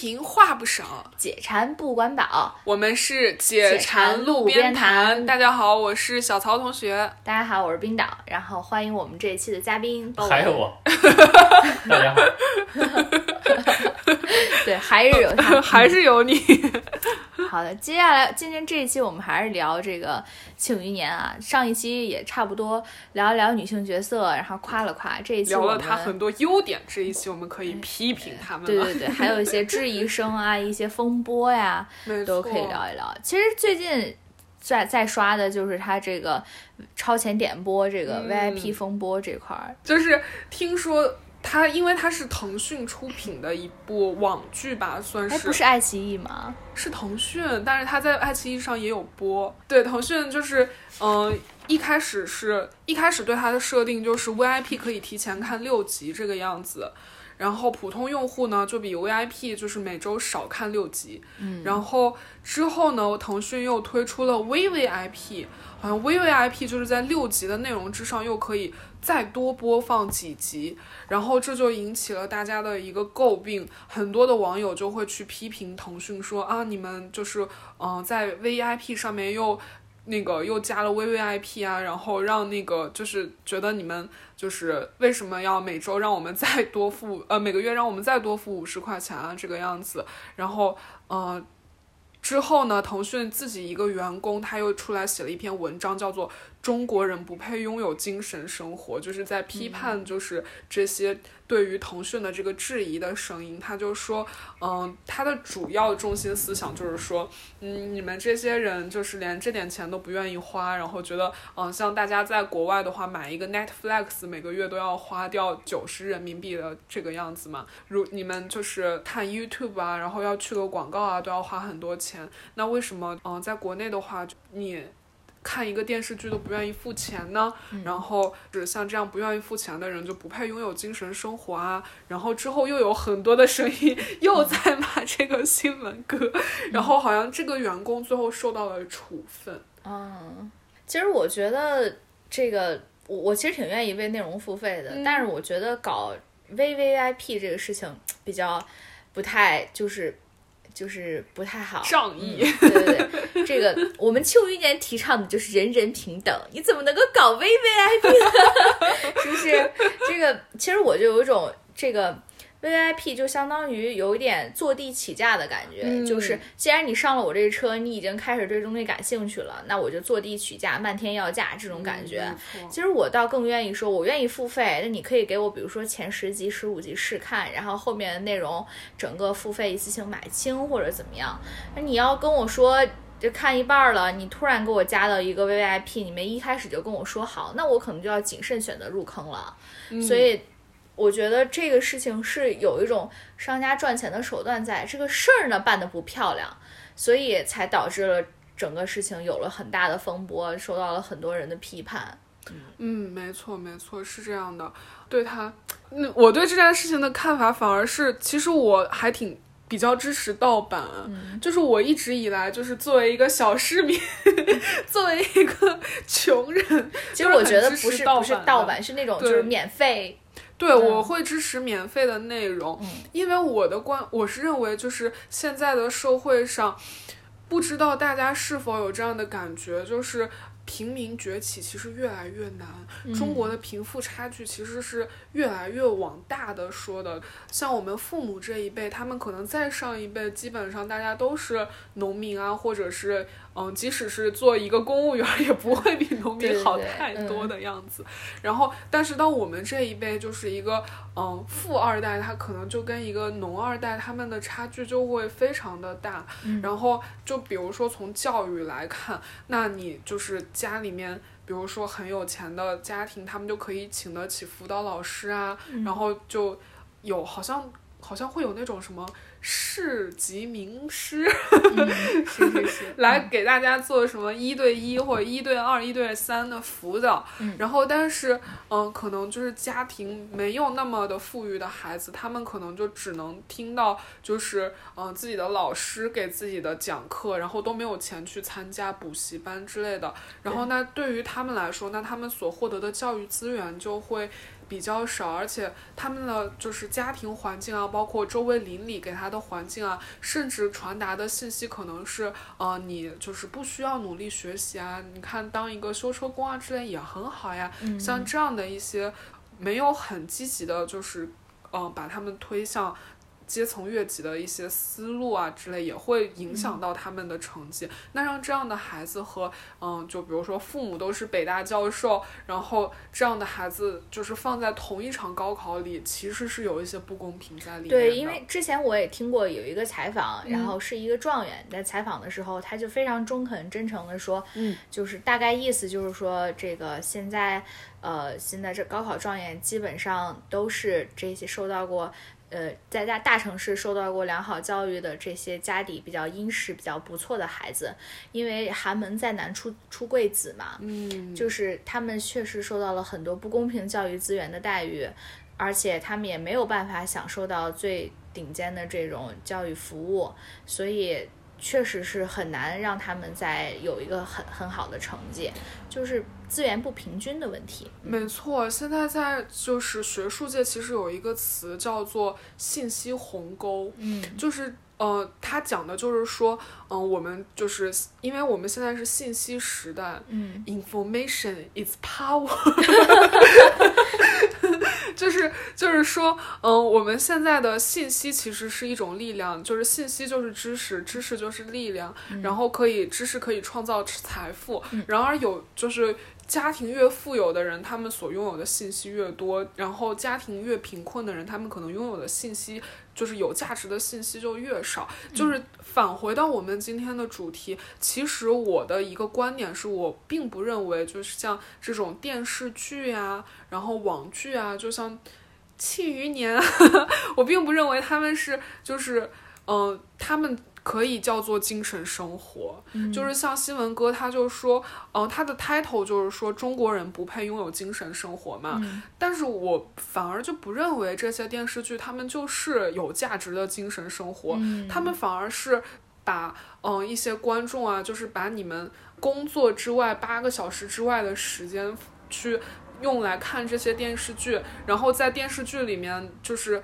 第一句啥来着？人贫话不少，解馋不管饱。我们是解馋路边谈。大家好，我是小曹同学。大家好，我是冰岛。然后欢迎我们这一期的嘉宾，还有我。大家好。对，还是有他，还是有你。好的，接下来今天这一期我们还是聊这个《庆余年》啊。上一期也差不多聊一聊女性角色，然后夸了夸。这一期聊了她很多优点，这一期我们可以批评他们。对对对，还有一些质疑声啊，一些风波呀，都可以聊一聊。其实最近在在刷的就是他这个超前点播这个 VIP 风波这块儿，就是听说。它因为它是腾讯出品的一部网剧吧，算是。不是爱奇艺吗？是腾讯，但是它在爱奇艺上也有播。对，腾讯就是，嗯，一开始是一开始对它的设定就是 VIP 可以提前看六集这个样子，然后普通用户呢就比 VIP 就是每周少看六集。嗯。然后之后呢，腾讯又推出了 VVIP，好像 VVIP 就是在六集的内容之上又可以。再多播放几集，然后这就引起了大家的一个诟病，很多的网友就会去批评腾讯说啊，你们就是嗯，在 VIP 上面又那个又加了 VVIP 啊，然后让那个就是觉得你们就是为什么要每周让我们再多付 呃每个月让我们再多付五十块钱啊这个样子，然后嗯。之后呢，腾讯自己一个员工他又出来写了一篇文章，叫做《中国人不配拥有精神生活》，就是在批判就是这些。对于腾讯的这个质疑的声音，他就说，嗯，他的主要中心思想就是说，嗯，你们这些人就是连这点钱都不愿意花，然后觉得，嗯，像大家在国外的话，买一个 Netflix 每个月都要花掉九十人民币的这个样子嘛。如你们就是看 YouTube 啊，然后要去个广告啊，都要花很多钱。那为什么，嗯，在国内的话，你？看一个电视剧都不愿意付钱呢，然后是像这样不愿意付钱的人就不配拥有精神生活啊。然后之后又有很多的声音又在骂这个新闻哥，然后好像这个员工最后受到了处分。嗯，其实我觉得这个我我其实挺愿意为内容付费的，但是我觉得搞 VVIP 这个事情比较不太就是。就是不太好，仗义。对对对，这个我们庆余年提倡的就是人人平等，你怎么能够搞 V V I P 呢？是不是？这个其实我就有一种这个。VIP 就相当于有一点坐地起价的感觉，就是既然你上了我这个车，你已经开始对东西感兴趣了，那我就坐地起价，漫天要价这种感觉。其实我倒更愿意说，我愿意付费，那你可以给我，比如说前十集、十五集试看，然后后面的内容整个付费一次性买清或者怎么样。那你要跟我说，就看一半了，你突然给我加到一个 VIP，你没一开始就跟我说好，那我可能就要谨慎选择入坑了。所以。我觉得这个事情是有一种商家赚钱的手段，在这个事儿呢办得不漂亮，所以才导致了整个事情有了很大的风波，受到了很多人的批判。嗯，没错，没错，是这样的。对他，嗯，我对这件事情的看法反而是，其实我还挺比较支持盗版，就是我一直以来就是作为一个小市民，作为一个穷人，其实我觉得不是不是盗版，是那种就是免费。对，我会支持免费的内容，因为我的观，我是认为就是现在的社会上，不知道大家是否有这样的感觉，就是平民崛起其实越来越难，中国的贫富差距其实是越来越往大的说的。像我们父母这一辈，他们可能再上一辈，基本上大家都是农民啊，或者是。嗯，即使是做一个公务员，也不会比农民好太多的样子。然后，但是到我们这一辈就是一个嗯富二代，他可能就跟一个农二代，他们的差距就会非常的大。然后，就比如说从教育来看，那你就是家里面，比如说很有钱的家庭，他们就可以请得起辅导老师啊，然后就有好像好像会有那种什么。市级名师，是是是，来给大家做什么一对一或者一对二、一对三的辅导。然后，但是，嗯，可能就是家庭没有那么的富裕的孩子，他们可能就只能听到就是，嗯，自己的老师给自己的讲课，然后都没有钱去参加补习班之类的。然后，那对于他们来说，那他们所获得的教育资源就会。比较少，而且他们的就是家庭环境啊，包括周围邻里给他的环境啊，甚至传达的信息可能是，呃，你就是不需要努力学习啊，你看当一个修车工啊之类也很好呀，像这样的一些没有很积极的，就是，嗯、把他们推向。阶层越级的一些思路啊之类，也会影响到他们的成绩。那让这样的孩子和嗯，就比如说父母都是北大教授，然后这样的孩子就是放在同一场高考里，其实是有一些不公平在里面的。对，因为之前我也听过有一个采访，然嗯后是一个状元在采访的时候，他就非常中肯、真诚的说，嗯，就是大概意思就是说，这个现在，呃，现在这高考状元基本上都是这些受到过。呃，在大大城市受到过良好教育的这些家底比较殷实、比较不错的孩子，因为寒门再难出出贵子嘛，嗯，就是他们确实受到了很多不公平教育资源的待遇，而且他们也没有办法享受到最顶尖的这种教育服务，所以确实是很难让他们再有一个很很好的成绩，就是资源不平均的问题。没错，现在在就是学术界其实有一个词叫做信息鸿沟，嗯。就是呃，他讲的就是说，嗯、我们就是因为我们现在是信息时代嗯，information is power，就是就是说，嗯、我们现在的信息其实是一种力量，就是信息就是知识，知识就是力量，然后可以知识可以创造财富，然而有就是。家庭越富有的人，他们所拥有的信息越多；然后家庭越贫困的人，他们可能拥有的信息就是有价值的信息就越少。就是返回到我们今天的主题，其实我的一个观点是我并不认为就是像这种电视剧啊，然后网剧啊，就像《庆余年》啊，我并不认为他们是就是嗯、呃他们。可以叫做精神生活，就是像新闻哥，他就说，嗯、他的 title 就是说中国人不配拥有精神生活嘛，但是我反而就不认为这些电视剧他们就是有价值的精神生活，他们反而是把嗯、一些观众啊，就是把你们工作之外八个小时之外的时间去用来看这些电视剧，然后在电视剧里面就是。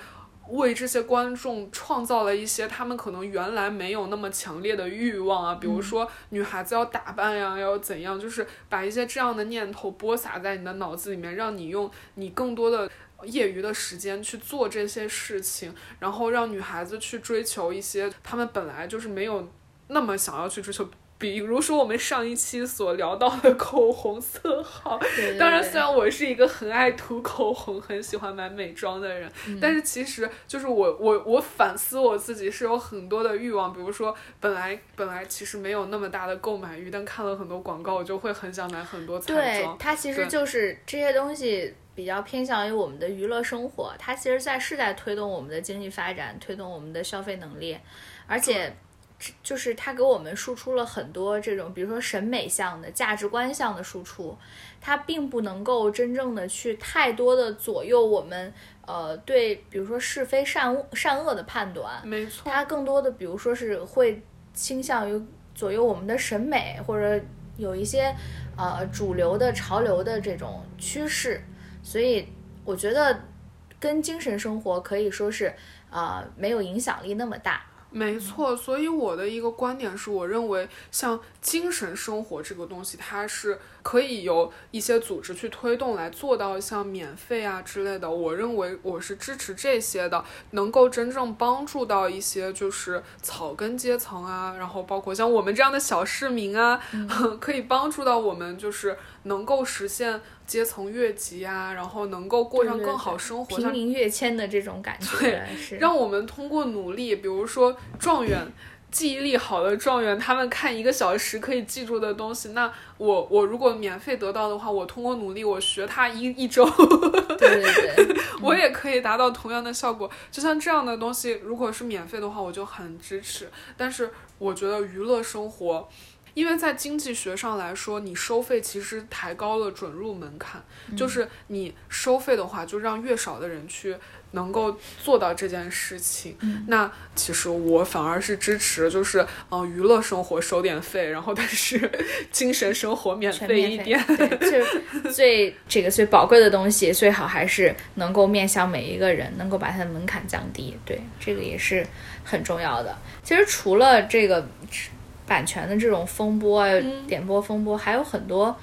为这些观众创造了一些他们可能原来没有那么强烈的欲望啊，比如说女孩子要打扮呀，要怎样，就是把一些这样的念头播撒在你的脑子里面，让你用你更多的业余的时间去做这些事情，然后让女孩子去追求一些他们本来就是没有那么想要去追求。比如说我们上一期所聊到的口红色号，对对当然，虽然我是一个很爱涂口红、很喜欢买美妆的人，嗯但是其实就是我我我反思我自己是有很多的欲望，比如说本来本来其实没有那么大的购买欲，但看了很多广告，我就会很想买很多彩对妆，。它其实就是这些东西比较偏向于我们的娱乐生活，它其实在是在推动我们的经济发展，推动我们的消费能力，而且。就是它给我们输出了很多这种，比如说审美向的、价值观向的输出，它并不能够真正的去太多的左右我们，呃，对，比如说是非善恶善恶的判断。没错，它更多的，比如说是会倾向于左右我们的审美，或者有一些呃主流的潮流的这种趋势，所以我觉得跟精神生活可以说是呃没有影响力那么大。没错，所以我的一个观点是，我认为像精神生活这个东西，它是可以由一些组织去推动来做到像免费啊之类的。我认为我是支持这些的，能够真正帮助到一些就是草根阶层啊，然后包括像我们这样的小市民啊，可以帮助到我们就是能够实现阶层越级啊，然后能够过上对对更好生活，像平民跃迁的这种感觉是 让我们通过努力，比如说状元。记忆力好的状元，他们看一个小时可以记住的东西，那我我如果免费得到的话，我通过努力，我学他一一周，对对对，我也可以达到同样的效果。就像这样的东西，如果是免费的话，我就很支持。但是我觉得娱乐生活因为在经济学上来说，你收费其实抬高了准入门槛，就是你收费的话，就让越少的人去能够做到这件事情。那其实我反而是支持，就是嗯、呃娱乐生活收点费，然后但是 精神生活免费费一点。对，就是 最这个最宝贵的东西，最好还是能够面向每一个人，能够把它的门槛降低。对，这个也是很重要的。其实除了这个版权的这种风波、啊，嗯点播风波，还有很多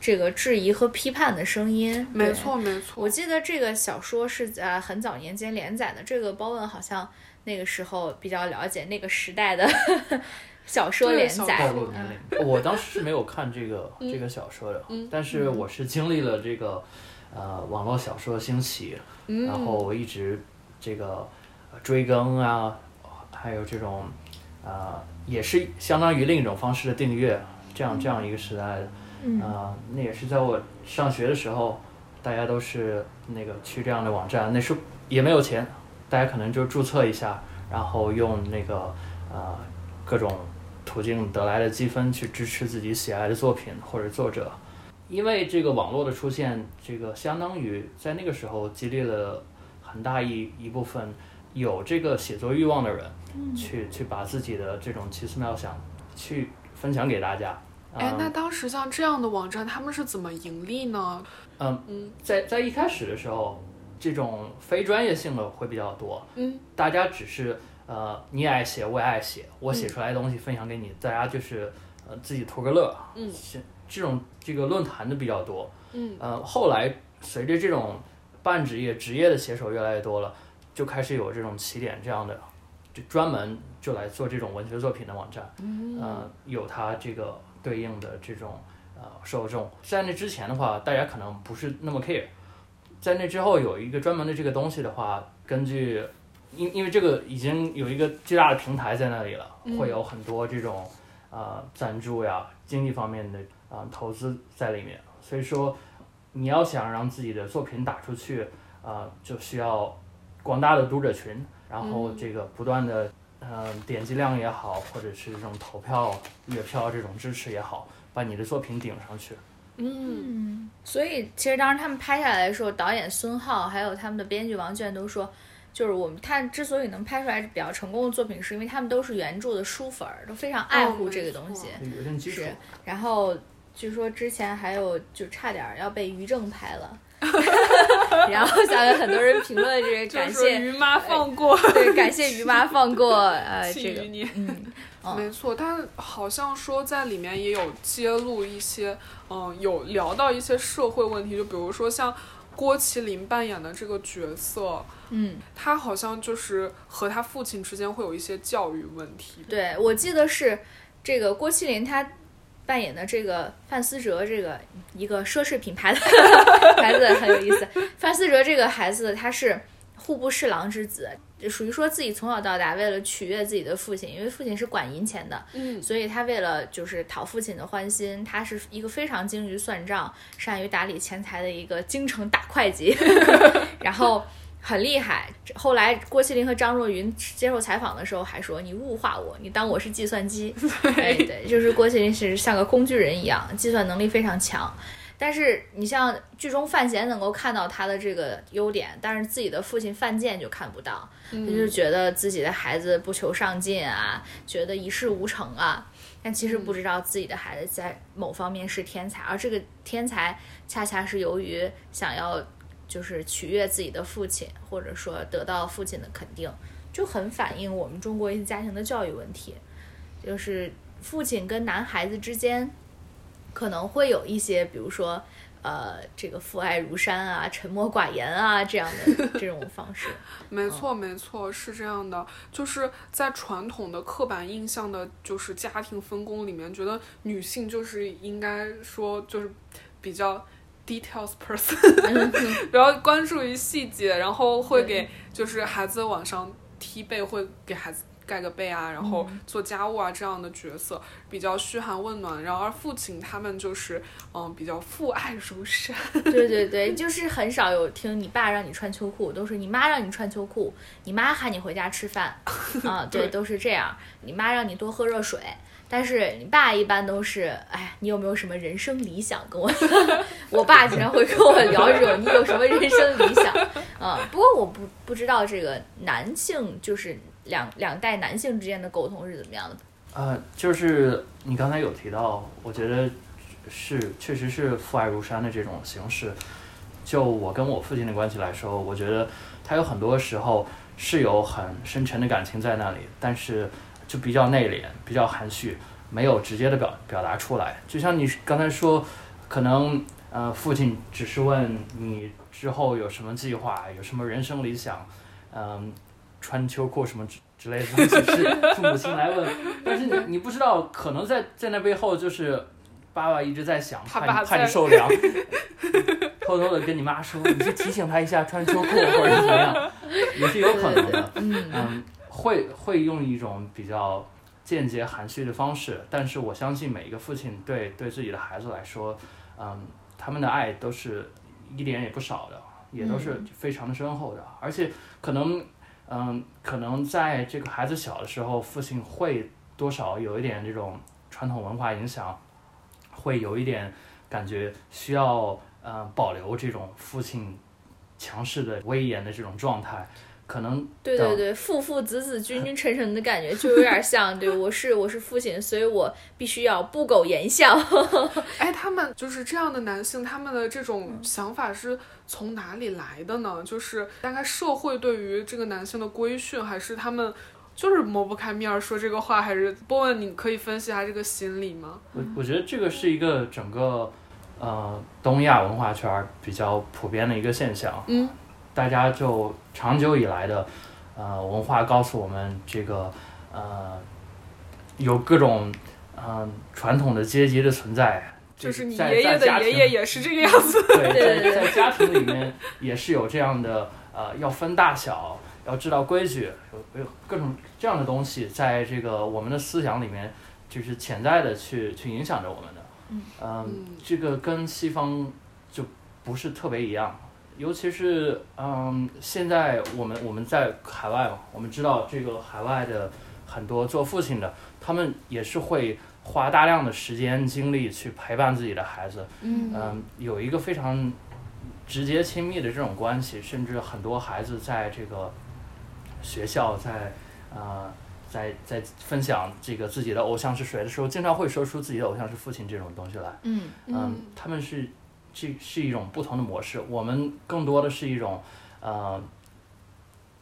这个质疑和批判的声音。没错，没错我。记得这个小说是在很早年间连载的，这个包文好像那个时候比较了解那个时代的 小说连载暴。露年龄。我当时是没有看这个这个小说的，但是我是经历了这个呃网络小说的兴起，然后我一直这个呃追更啊，还有这种呃也是相当于另一种方式的订阅，这样这样一个时代的，呃，那也是在我上学的时候，大家都是那个去这样的网站，那时候也没有钱，大家可能就注册一下，然后用那个呃各种途径得来的积分去支持自己喜爱的作品或者作者。因为这个网络的出现，这个相当于在那个时候激励了很大一一部分有这个写作欲望的人，去去把自己的这种奇思妙想去分享给大家。哎，嗯。那当时像这样的网站，他们是怎么盈利呢？嗯嗯。在在一开始的时候，这种非专业性的会比较多，嗯，大家只是呃你也爱写，我也爱写，我写出来的东西分享给你，大家就是呃自己图个乐，嗯。这种这个论坛的比较多，嗯，呃，后来随着这种半职业、职业的写手越来越多了，就开始有这种起点这样的，就专门就来做这种文学作品的网站，嗯，呃，有它这个对应的这种呃受众。在那之前的话，大家可能不是那么 care，在那之后有一个专门的这个东西的话，根据因因为这个已经有一个巨大的平台在那里了，会有很多这种呃赞助呀、经济方面的啊、呃投资在里面，所以说你要想让自己的作品打出去，啊、就需要广大的读者群，然后这个不断的呃点击量也好，或者是这种投票、月票这种支持也好，把你的作品顶上去。嗯，所以其实当时他们拍下来的时候，导演孙浩还有他们的编剧王倦都说，就是我们他之所以能拍出来比较成功的作品，是因为他们都是原著的书粉儿，都非常爱护这个东西。哦有点基础是，然后据说之前还有就差点儿要被于正拍了，然后下面很多人评论这个 感谢，于 妈放过，对感谢于妈放过呃这个气于你。嗯哦没错，但好像说在里面也有揭露一些，嗯，有聊到一些社会问题，就比如说像郭麒麟扮演的这个角色，嗯，他好像就是和他父亲之间会有一些教育问题。对我记得是这个郭麒麟他。扮演的这个范思哲，这个一个奢侈品牌的 孩子很有意思。范思哲这个孩子，他是户部侍郎之子，属于说自己从小到大为了取悦自己的父亲，因为父亲是管银钱的，嗯所以他为了就是讨父亲的欢心，他是一个非常精于算账、善于打理钱财的一个京城大会计，然后很厉害。后来郭麒麟和张若昀接受采访的时候还说：“你物化我，你当我是计算机。” 哎，对，就是郭麒麟是像个工具人一样，计算能力非常强。但是你像剧中范闲能够看到他的这个优点，但是自己的父亲范建就看不到，他就觉得自己的孩子不求上进啊，觉得一事无成啊。但其实不知道自己的孩子在某方面是天才，而这个天才恰恰是由于想要就是取悦自己的父亲，或者说得到父亲的肯定，就很反映我们中国一些家庭的教育问题，就是父亲跟男孩子之间可能会有一些，比如说。呃，这个父爱如山啊，沉默寡言啊，这样的 这种方式，没错，没错，是这样的，就是在传统的刻板印象的，就是家庭分工里面，觉得女性就是应该说就是比较 details person，比较 关注于细节，然后会给就是孩子往上踢被，会给孩子。盖个被啊，然后做家务啊，这样的角色比较嘘寒问暖，然而父亲他们就是嗯比较父爱如山，对对对，就是很少有听你爸让你穿秋裤，都是你妈让你穿秋裤，你妈喊你回家吃饭，啊，对，对都是这样。你妈让你多喝热水，但是你爸一般都是，哎，你有没有什么人生理想？跟我，我爸经常会跟我聊这种，你有什么人生理想？啊，不过我不不知道这个男性就是两两代男性之间的沟通是怎么样的。呃，就是你刚才有提到，我觉得是确实是父爱如山的这种形式。就我跟我父亲的关系来说，我觉得他有很多时候是有很深沉的感情在那里，但是就比较内敛，比较含蓄，没有直接的表表达出来。就像你刚才说，可能呃，父亲只是问你之后有什么计划，有什么人生理想，嗯，穿秋裤什么之之类的东西是父母亲来问，但是你你不知道，可能在在那背后就是爸爸一直在想，怕你怕你受凉。偷偷的跟你妈说，你去提醒她一下穿秋裤或者怎么样，也是有可能的。嗯，会会用一种比较间接含蓄的方式，但是我相信每一个父亲对对自己的孩子来说，嗯，他们的爱都是一点也不少的，也都是非常的深厚的。而且可能，嗯，可能在这个孩子小的时候，父亲会多少有一点这种传统文化影响，会有一点感觉需要。呃，保留这种父亲强势的威严的这种状态，可能对对对，父父子子君君臣臣的感觉就有点像，对我是我是父亲，所以我必须要不苟言笑。哎，他们就是这样的男性，他们的这种想法是从哪里来的呢？就是大概社会对于这个男性的规训，还是他们就是抹不开面说这个话，还是波问你可以分析下这个心理吗？我我觉得这个是一个整个。呃，东亚文化圈比较普遍的一个现象，嗯，大家就长久以来的呃文化告诉我们，这个呃有各种嗯传统的阶级的存在，就是你爷爷的爷爷也是这个样子，对，在在家庭里面也是有这样的呃要分大小，要知道规矩，有有各种这样的东西，在这个我们的思想里面，就是潜在的去去影响着我们的。嗯，这个跟西方就不是特别一样，尤其是嗯，现在我们我们在海外嘛，我们知道这个海外的很多做父亲的，他们也是会花大量的时间精力去陪伴自己的孩子，嗯，有一个非常直接亲密的这种关系，甚至很多孩子在这个学校在啊。在在分享这个自己的偶像是谁的时候，经常会说出自己的偶像是父亲这种东西来。嗯嗯，他们是这是一种不同的模式，我们更多的是一种呃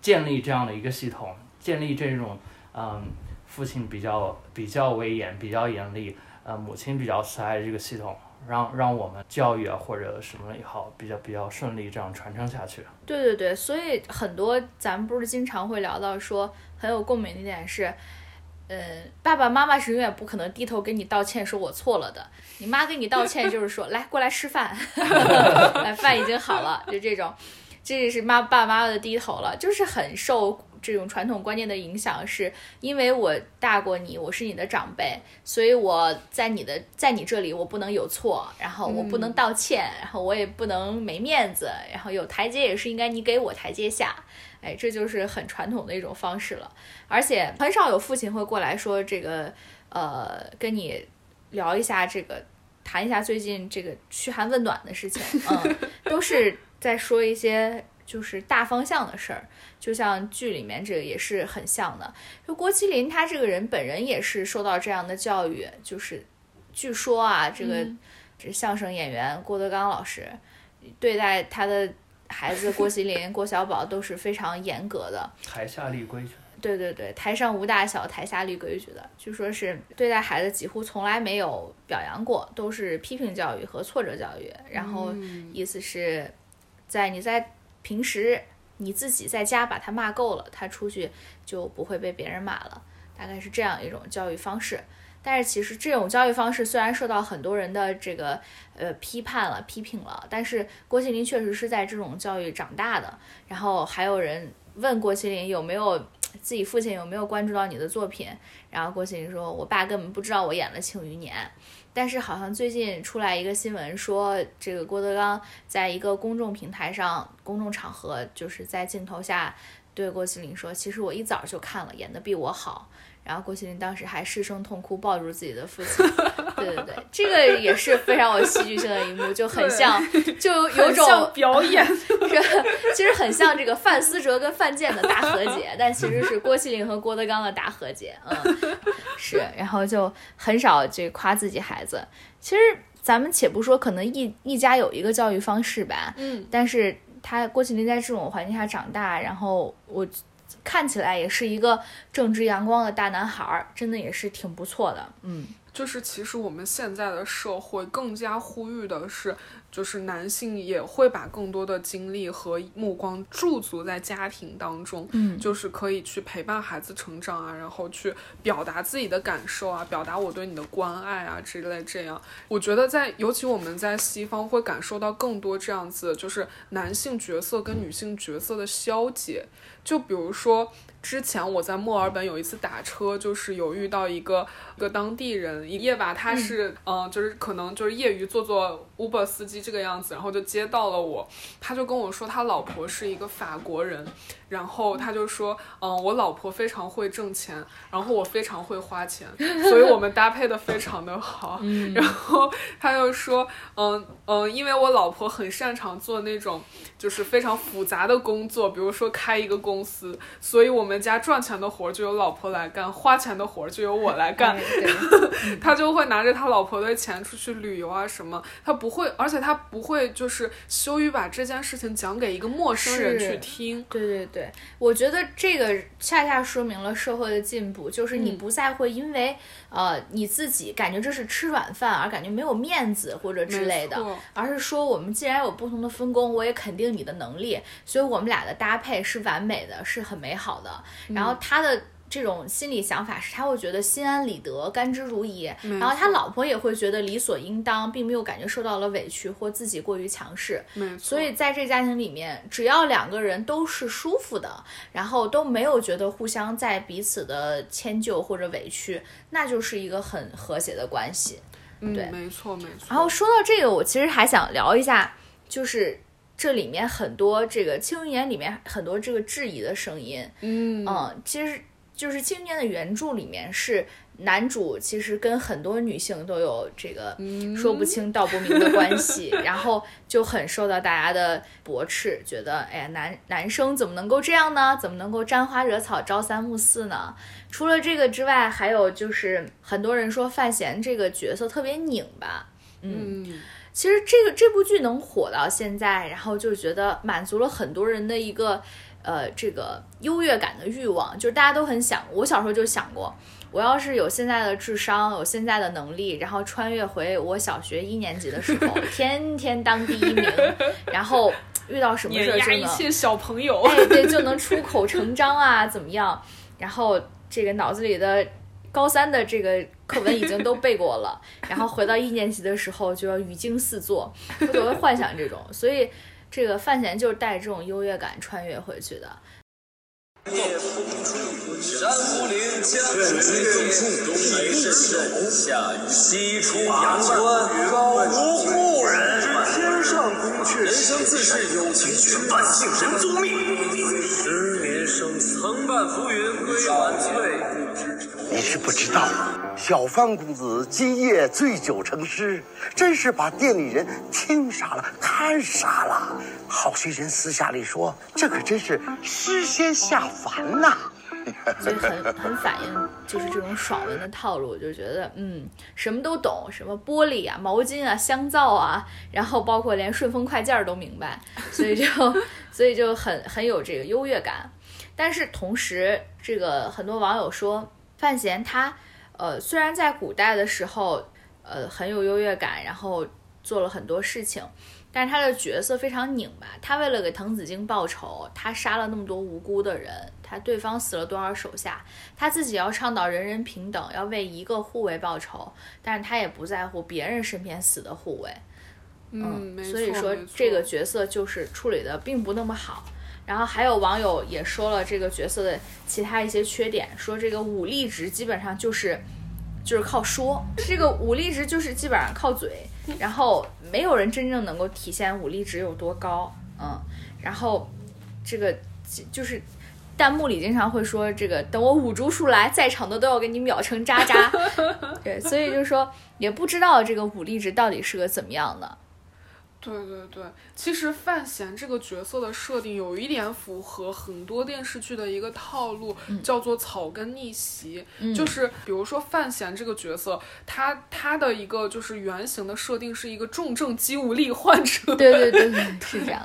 建立这样的一个系统，建立这种嗯父亲比较比较威严、比较严厉，呃母亲比较慈爱这个系统。让让我们教育啊或者什么也好，比较比较顺利，这样传承下去。对对对，所以很多咱们不是经常会聊到说很有共鸣的一点是，呃，爸爸妈妈是永远不可能低头跟你道歉说我错了的。你妈跟你道歉就是说 来过来吃饭，来饭已经好了，就这种，这是妈爸妈的低头了，就是很受。这种传统观念的影响，是因为我大过你，我是你的长辈，所以我在你的在你这里我不能有错，然后我不能道歉，然后我也不能没面子，然后有台阶也是应该你给我台阶下，哎，这就是很传统的一种方式了。而且很少有父亲会过来说这个，呃，跟你聊一下这个，谈一下最近这个嘘寒问暖的事情，嗯，都是在说一些。就是大方向的事儿，就像剧里面这个也是很像的。就郭麒麟他这个人本人也是受到这样的教育，就是据说啊，这个这相声演员郭德纲老师对待他的孩子郭麒麟、郭小宝都是非常严格的。台下立规矩。对对对，台上无大小，台下立规矩的。据说是对待孩子几乎从来没有表扬过，都是批评教育和挫折教育。然后意思是在你在。平时你自己在家把他骂够了，他出去就不会被别人骂了，大概是这样一种教育方式。但是其实这种教育方式虽然受到很多人的这个呃批判了、批评了，但是郭麒麟确实是在这种教育长大的。然后还有人问郭麒麟有没有自己父亲有没有关注到你的作品，然后郭麒麟说：“我爸根本不知道我演了《庆余年》。”但是好像最近出来一个新闻，说这个郭德纲在一个公众平台上、公众场合，就是在镜头下对郭麒麟说：“其实我一早就看了，演的比我好。”然后郭麒麟当时还失声痛哭，抱住自己的父亲。对对对，这个也是非常有戏剧性的一幕，就很像，就有种表演，其实很像这个范思哲跟范建的大和解，但其实是郭麒麟和郭德纲的大和解。嗯，是，然后就很少这夸自己孩子。其实咱们且不说，可能一一家有一个教育方式吧，嗯，但是他郭麒麟在这种环境下长大，然后我看起来也是一个正直阳光的大男孩儿，真的也是挺不错的。嗯，就是其实我们现在的社会更加呼吁的是。就是男性也会把更多的精力和目光驻足在家庭当中，嗯，就是可以去陪伴孩子成长啊，然后去表达自己的感受啊，表达我对你的关爱啊之类。这样，我觉得在尤其我们在西方会感受到更多这样子，就是男性角色跟女性角色的消解。就比如说。之前我在墨尔本有一次打车，就是有遇到一个一个当地人，一夜吧，他是嗯，就是可能就是业余做做 Uber 司机这个样子，然后就接到了我，他就跟我说他老婆是一个法国人。然后他就说，嗯，我老婆非常会挣钱，然后我非常会花钱，所以我们搭配的非常的好。然后他又说，嗯嗯，因为我老婆很擅长做那种就是非常复杂的工作，比如说开一个公司，所以我们家赚钱的活就由老婆来干，花钱的活就由我来干。他就会拿着他老婆的钱出去旅游啊什么，他不会，而且他不会就是羞于把这件事情讲给一个陌生人去听。对对对。对，我觉得这个恰恰说明了社会的进步，就是你不再会因为呃你自己感觉这是吃软饭而感觉没有面子或者之类的，而是说我们既然有不同的分工，我也肯定你的能力，所以我们俩的搭配是完美的，是很美好的。然后他的。这种心理想法是他会觉得心安理得、甘之如饴，然后他老婆也会觉得理所应当，并没有感觉受到了委屈或自己过于强势。所以在这家庭里面，只要两个人都是舒服的，然后都没有觉得互相在彼此的迁就或者委屈，那就是一个很和谐的关系。对，没错没错。然后说到这个，我其实还想聊一下，就是这里面很多这个《庆余年》里面很多这个质疑的声音。嗯嗯，其实。就是《青年》的原著里面是男主，其实跟很多女性都有这个说不清道不明的关系，然后就很受到大家的驳斥，觉得哎呀，男男生怎么能够这样呢？怎么能够沾花惹草、朝三暮四呢？除了这个之外，还有就是很多人说范闲这个角色特别拧巴。嗯，其实这个这部剧能火到现在，然后就觉得满足了很多人的一个。呃，这个优越感的欲望，就是大家都很想。我小时候就想过，我要是有现在的智商，有现在的能力，然后穿越回我小学一年级的时候，天天当第一名，然后遇到什么事儿就能一切小朋友，哎，对，就能出口成章啊，怎么样？然后这个脑子里的高三的这个课文已经都背过了，然后回到一年级的时候就要语惊四座，我总会幻想这种，所以。这个范闲就是带这种优越感穿越回去的。夜风吹，山无陵，江水天是守，下雨西出阳关，高无故人。天上宫阙，人生自是有情趣，万幸人足命。十年生死，曾伴浮云归晚翠。你是不知道，小方公子今夜醉酒成诗，真是把店里人听傻了，看傻了。好些人私下里说，这可真是诗仙下凡呐。所以很很反映就是这种爽文的套路，就觉得嗯，什么都懂，什么玻璃啊、毛巾啊、香皂啊，然后包括连顺丰快件都明白，所以就所以就很很有这个优越感。但是同时，这个很多网友说。范闲他，呃，虽然在古代的时候，呃，很有优越感，然后做了很多事情，但是他的角色非常拧巴。他为了给滕子京报仇，他杀了那么多无辜的人，他对方死了多少手下，他自己要倡导人人平等，要为一个护卫报仇，但是他也不在乎别人身边死的护卫。嗯，所以说这个角色就是处理的并不那么好。然后还有网友也说了这个角色的其他一些缺点，说这个武力值基本上就是就是靠说，这个武力值就是基本上靠嘴，然后没有人真正能够体现武力值有多高，嗯，然后这个就是弹幕里经常会说这个，等我五竹叔来，在场的都要给你秒成渣渣。对，所以就是说也不知道这个武力值到底是个怎么样的。对对对，其实范闲这个角色的设定有一点符合很多电视剧的一个套路，叫做草根逆袭。就是比如说范闲这个角色，他他的一个就是原型的设定是一个重症肌无力患者。对对对 对，是这样。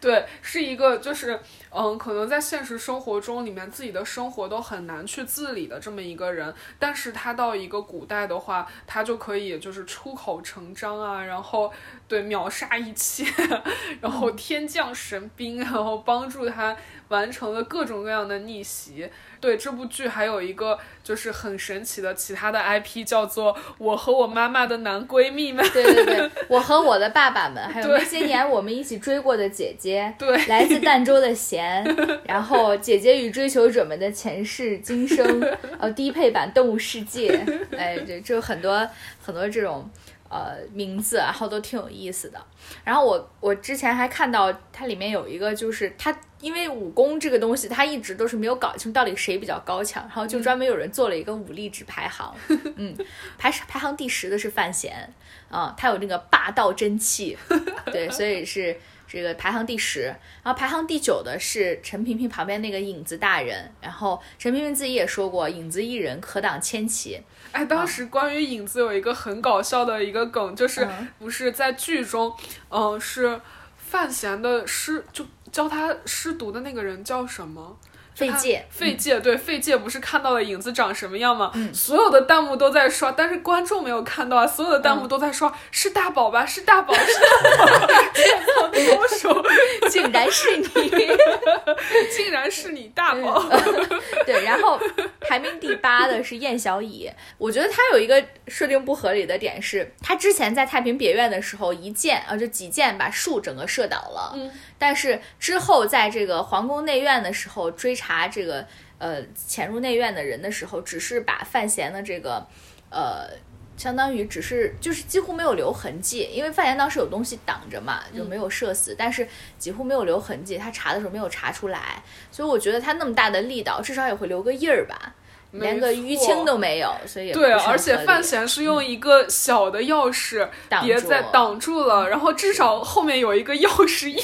对，是一个就是嗯，可能在现实生活中里面自己的生活都很难去自理的这么一个人，但是他到一个古代的话，他就可以就是出口成章啊，然后对秒杀。一切，然后天降神兵，然后帮助他完成了各种各样的逆袭。对这部剧还有一个就是很神奇的其他的 IP，叫做《我和我妈妈的男闺蜜们》。对对对，我和我的爸爸们，还有那些年我们一起追过的姐姐。对，来自儋州的贤，然后姐姐与追求者们的前世今生，呃，低配版《动物世界》。哎，这就很多很多这种。呃，名字然后都挺有意思的。然后我我之前还看到它里面有一个，就是它因为武功这个东西，它一直都是没有搞清到底谁比较高强，然后就专门有人做了一个武力值排行。嗯，排排行第十的是范闲啊，他有那个霸道真气，对，所以是这个排行第十。然后排行第九的是陈萍萍旁边那个影子大人，然后陈萍萍自己也说过，影子一人可挡千骑。哎，当时关于影子有一个很搞笑的一个梗，就是不是在剧中，嗯，是范闲的师，就教他师读的那个人叫什么？费介，费介对，费介不是看到了影子长什么样吗？所有的弹幕都在刷，但是观众没有看到啊！所有的弹幕都在刷，是大宝吧？是大宝，是大宝，剑藏高手，竟然是你，竟然是你，大宝。对，然后排名第八的是燕小乙，我觉得他有一个设定不合理的点是，他之前在太平别院的时候一箭啊，就几箭把树整个射倒了，嗯，但是之后在这个皇宫内院的时候追查。查这个呃潜入内院的人的时候，只是把范闲的这个呃，相当于只是就是几乎没有留痕迹，因为范闲当时有东西挡着嘛，就没有射死，但是几乎没有留痕迹，他查的时候没有查出来，所以我觉得他那么大的力道，至少也会留个印儿吧。连个淤青都没有，所以对，而且范闲是用一个小的钥匙别在挡住了，然后至少后面有一个钥匙 印，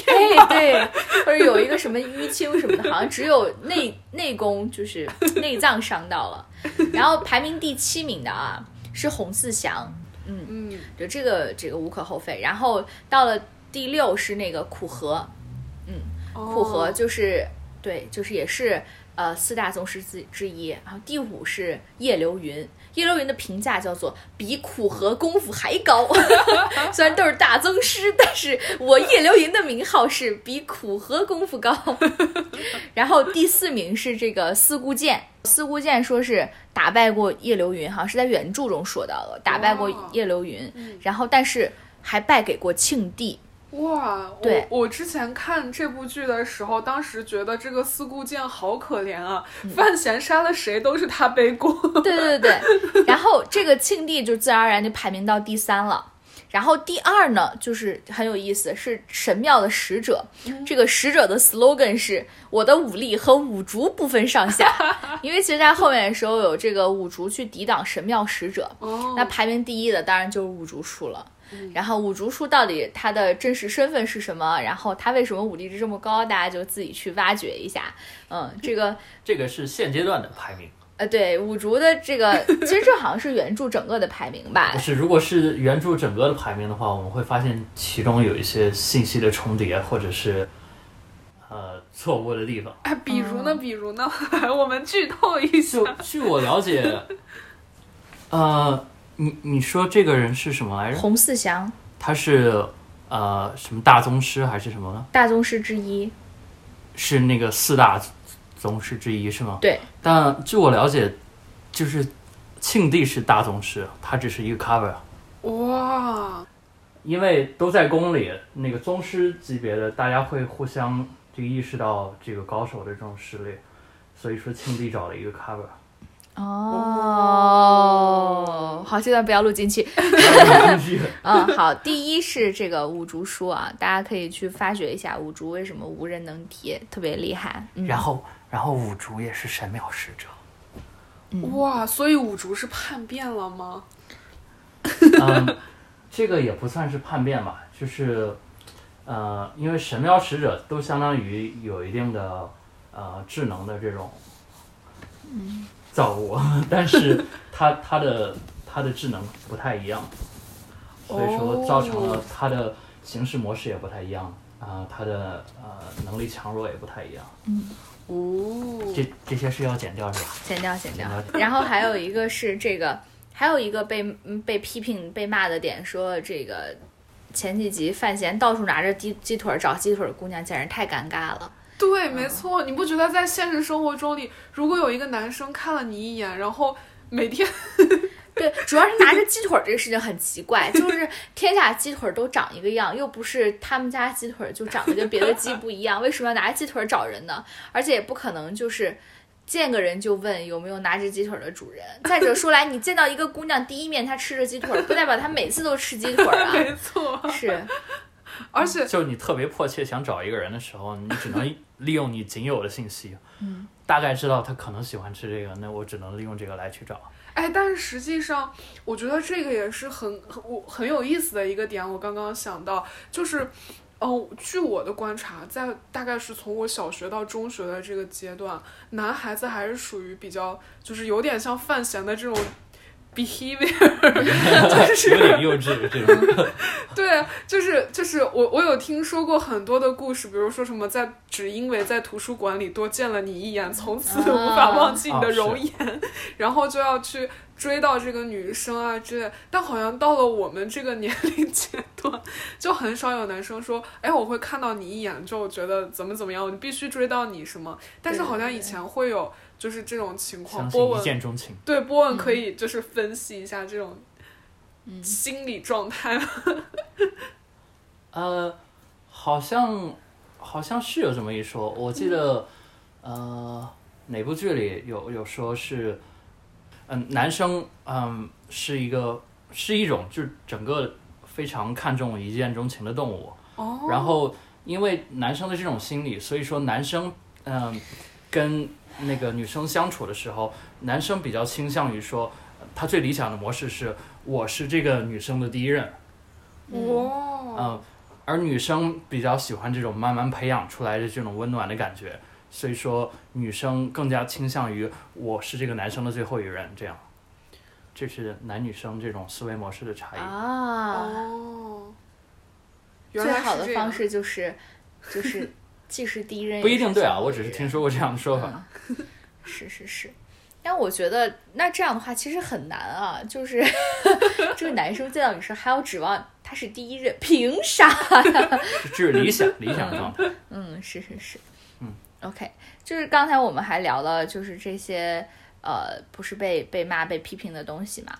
对，或者有一个什么淤青什么的，好像只有内内功就是 内脏伤到了。然后排名第七名的啊是洪四祥，嗯嗯，就这个这个无可厚非。然后到了第六是那个苦荷，嗯，苦荷就是对，就是也是。呃，四大宗师之之一，然后第五是叶流云。叶流云的评价叫做比苦荷功夫还高，虽然都是大宗师，但是我叶流云的名号是比苦荷功夫高。然后第四名是这个四姑剑，四姑剑说是打败过叶流云，好像是在原著中说到了打败过叶流云，然后但是还败给过庆帝。哇，我我之前看这部剧的时候，当时觉得这个四顾剑好可怜啊，范闲杀了谁都是他背锅。对对对对，然后这个庆帝就自然而然就排名到第三了。然后第二呢，就是很有意思，是神庙的使者。这个使者的 slogan 是“我的武力和五竹不分上下 ”，因为其实在后面的时候有这个五竹去抵挡神庙使者。那排名第一的当然就是五竹叔了。然后五竹叔到底他的真实身份是什么？然后他为什么武力值这么高？大家就自己去挖掘一下。嗯，这个这个是现阶段的排名。呃，对，五竹的这个 其实这好像是原著整个的排名吧？不是，如果是原著整个的排名的话，我们会发现其中有一些信息的重叠，或者是呃错误的地方。哎，比如呢？比如呢？我们剧透一下。就据我了解，呃。你你说这个人是什么来着？洪四祥，他是呃什么大宗师还是什么呢？大宗师之一，是那个四大宗师之一是吗？对。但据我了解，就是庆帝是大宗师，他只是一个 cover。哇！因为都在宫里，那个宗师级别的，大家会互相这个意识到这个高手的这种实力，所以说庆帝找了一个 cover。哦，好，这段不要录进去。嗯，好，第一是这个五竹书啊，大家可以去发掘一下五竹为什么无人能敌，特别厉害。嗯、然后，然后五竹也是神庙使者。哇，所以五竹是叛变了吗？嗯，这个也不算是叛变吧，就是，呃，因为神庙使者都相当于有一定的呃智能的这种，造物，但是它它的它的智能不太一样，所以说造成了它的行事模式也不太一样啊、它的呃能力强弱也不太一样。嗯哦，这这些是要剪掉是吧？剪掉，剪掉剪。掉 然后还有一个是这个，还有一个被嗯被批评、被骂的点，说这个前几集范闲到处拿着鸡鸡腿儿找鸡腿儿姑娘，简直太尴尬了。对，没错，你不觉得在现实生活中里，如果有一个男生看了你一眼，然后每天 对，主要是拿着鸡腿儿这个事情很奇怪，就是天下鸡腿儿都长一个样，又不是他们家鸡腿儿就长得跟别的鸡不一样，为什么要拿着鸡腿儿找人呢？而且也不可能就是。见个人就问有没有拿着鸡腿儿的主人。再者说来，你见到一个姑娘第一面她吃着鸡腿儿，不代表她每次都吃鸡腿儿啊。没错，是，而且就你特别迫切想找一个人的时候，你只能利用你仅有的信息，嗯，大概知道他可能喜欢吃这个，那我只能利用这个来去找。哎，但是实际上，我觉得这个也是很很我很有意思的一个点。我刚刚想到，就是，哦，据我的观察，在大概是从我小学到中学的这个阶段，男孩子还是属于比较，就是有点像范闲的这种 behavior，就 是有点幼稚这种。对，就是就是我我有听说过很多的故事，比如说什么在只因为在图书馆里多见了你一眼，从此无法忘记你的容颜，然后就要去追到这个女生啊之类。但好像到了我们这个年龄阶段，就很少有男生说，哎，我会看到你一眼就觉得怎么怎么样，你必须追到你什么。但是好像以前会有就是这种情况，相信一波纹见钟情。对波纹可以就是分析一下这种心理状态。呃，好像好像是有这么一说，我记得，呃，哪部剧里有有说是，嗯、男生嗯、是一个是一种就是整个非常看重一见钟情的动物，哦，然后因为男生的这种心理，所以说男生嗯、跟那个女生相处的时候，男生比较倾向于说，呃他最理想的模式是我是这个女生的第一任。哇，嗯，而女生比较喜欢这种慢慢培养出来的这种温暖的感觉，所以说女生更加倾向于我是这个男生的最后一人，这样，这是男女生这种思维模式的差异。啊，哦，原最好的方式就是就是 既是第一任，不一定对啊，我只是听说过这样的说法。是是是，但我觉得那这样的话其实很难啊，就是 这个男生见到女生还要指望他是第一任，凭啥呀？这是理想理想状态。嗯，是是是，嗯，OK，就是刚才我们还聊了，就是这些呃，不是被被骂、被批评的东西嘛。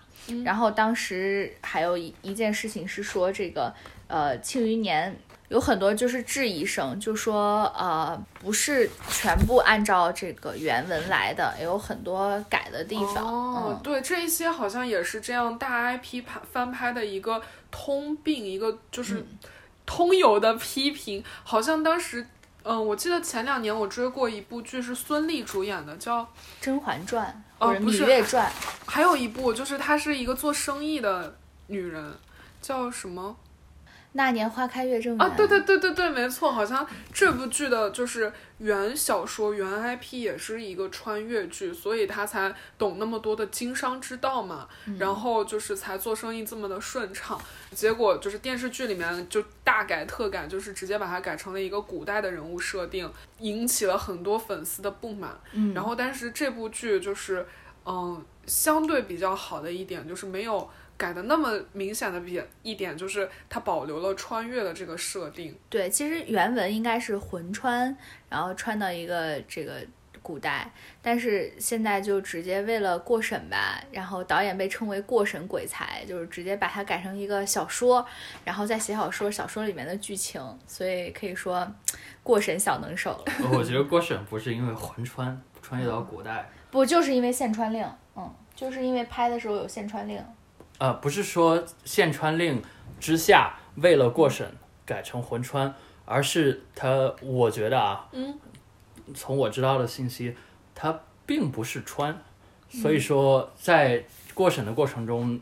然后当时还有一一件事情是说，这个呃，《庆余年》有很多就是质疑声，就说呃，不是全部按照这个原文来的，也有很多改的地方。哦嗯，对，这一些好像也是这样大 IP 拍翻拍的一个通病，一个就是嗯通有的批评。好像当时，嗯、我记得前两年我追过一部剧，是孙俪主演的，叫《甄嬛传》或者《芈哦不是月传》还有一部就是她是一个做生意的女人，叫什么？那年花开月正圆》啊，对对对对对，没错，好像这部剧的就是原小说原 IP 也是一个穿越剧，所以他才懂那么多的经商之道嘛，然后就是才做生意这么的顺畅。结果就是电视剧里面就大改特改，就是直接把它改成了一个古代的人物设定，引起了很多粉丝的不满。嗯，然后，但是这部剧就是，嗯，相对比较好的一点就是没有改的那么明显的比一点，就是它保留了穿越的这个设定。对，其实原文应该是魂穿，然后穿到一个这个古代，但是现在就直接为了过审吧，然后导演被称为过审鬼才，就是直接把它改成一个小说，然后再写小说，小说里面的剧情，所以可以说过审小能手了。我觉得过审不是因为魂穿穿越到古代，不就是因为限穿令？嗯，就是因为拍的时候有限穿令。呃，不是说限川令之下为了过审改成魂穿，而是他，我觉得啊，嗯，从我知道的信息，它并不是穿，所以说在过审的过程中，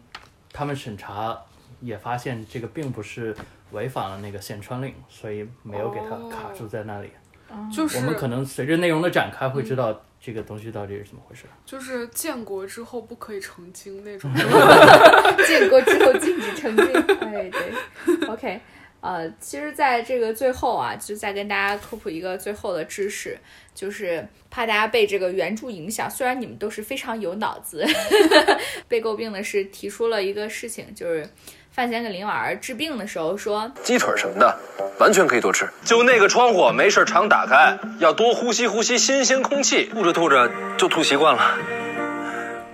他们审查也发现这个并不是违反了那个限川令，所以没有给他卡住在那里。就是我们可能随着内容的展开会知道这个东西到底是怎么回事。就是建国之后不可以成精那种。建国之后禁止成精。哎，对，OK，呃，其实，在这个最后啊，就再跟大家科普一个最后的知识，就是怕大家被这个原著影响。虽然你们都是非常有脑子，被诟病的是提出了一个事情，就是范闲给林婉儿治病的时候说，鸡腿什么的，完全可以多吃。就那个窗户没事常打开，要多呼吸呼吸新鲜空气。吐着吐着就吐习惯了。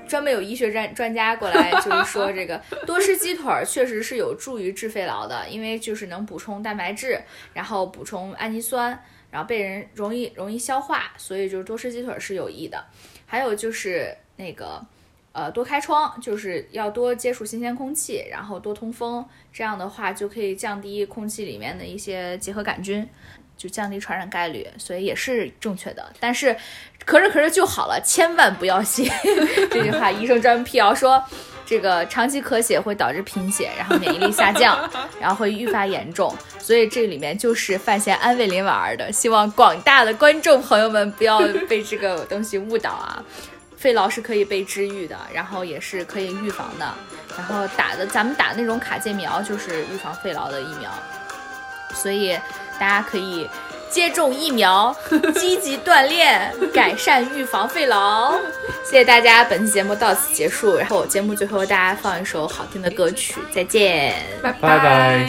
专门有医学专专家过来，就是说这个 多吃鸡腿儿确实是有助于治肺痨的，因为就是能补充蛋白质，然后补充氨基酸，然后被人容易容易消化，所以就是多吃鸡腿儿是有益的。还有就是那个呃多开窗，就是要多接触新鲜空气，然后多通风，这样的话就可以降低空气里面的一些结核杆菌。就降低传染概率，所以也是正确的。但是咳着咳着就好了，千万不要信 这句话。医生专门辟谣说，这个长期咳血会导致贫血，然后免疫力下降，然后会愈发严重。所以这里面就是范闲安慰林婉儿的，希望广大的观众朋友们不要被这个东西误导啊。肺痨是可以被治愈的，然后也是可以预防的。然后打的咱们打那种卡介苗就是预防肺痨的疫苗，所以。大家可以接种疫苗，积极锻炼，改善预防肺痨。谢谢大家，本期节目到此结束。然后节目最后，大家放一首好听的歌曲，再见，拜拜拜。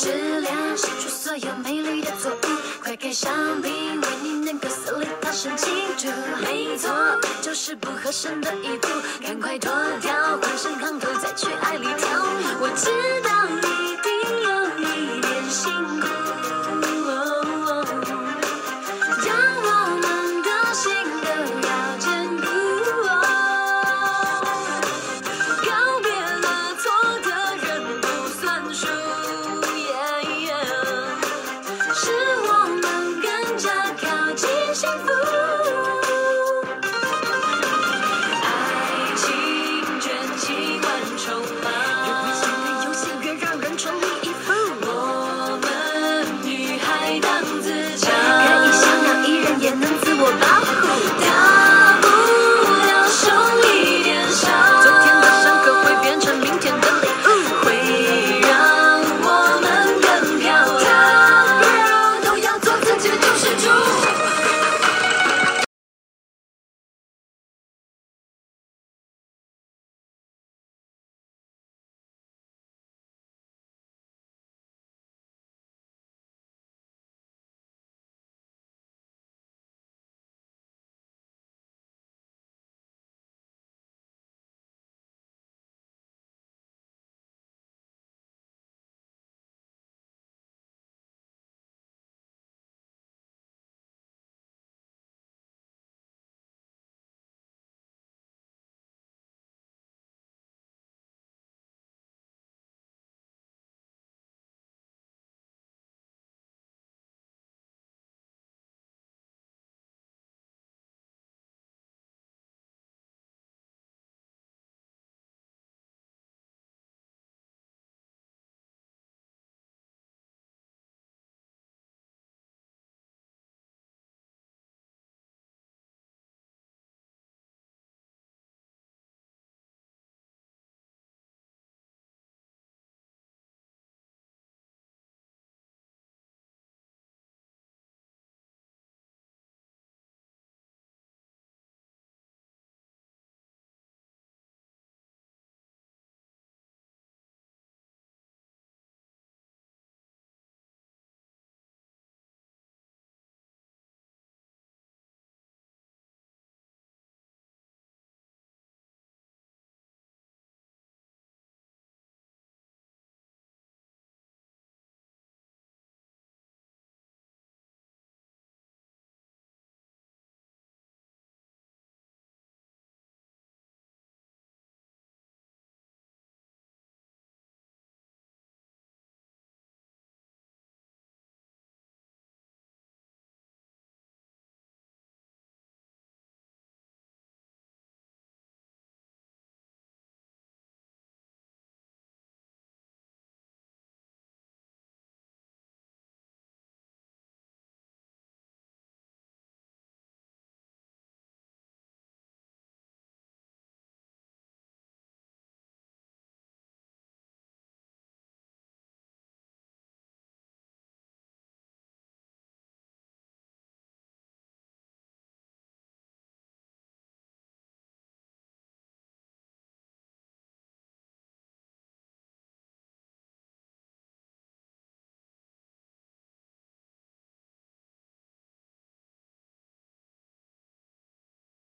质量失去所有美丽的错误快开香槟，为你能够死里逃生庆祝。没错，就是不合身的衣服，赶快脱掉，换身扛头再去爱里跳舞。我知道你一定有一点辛苦。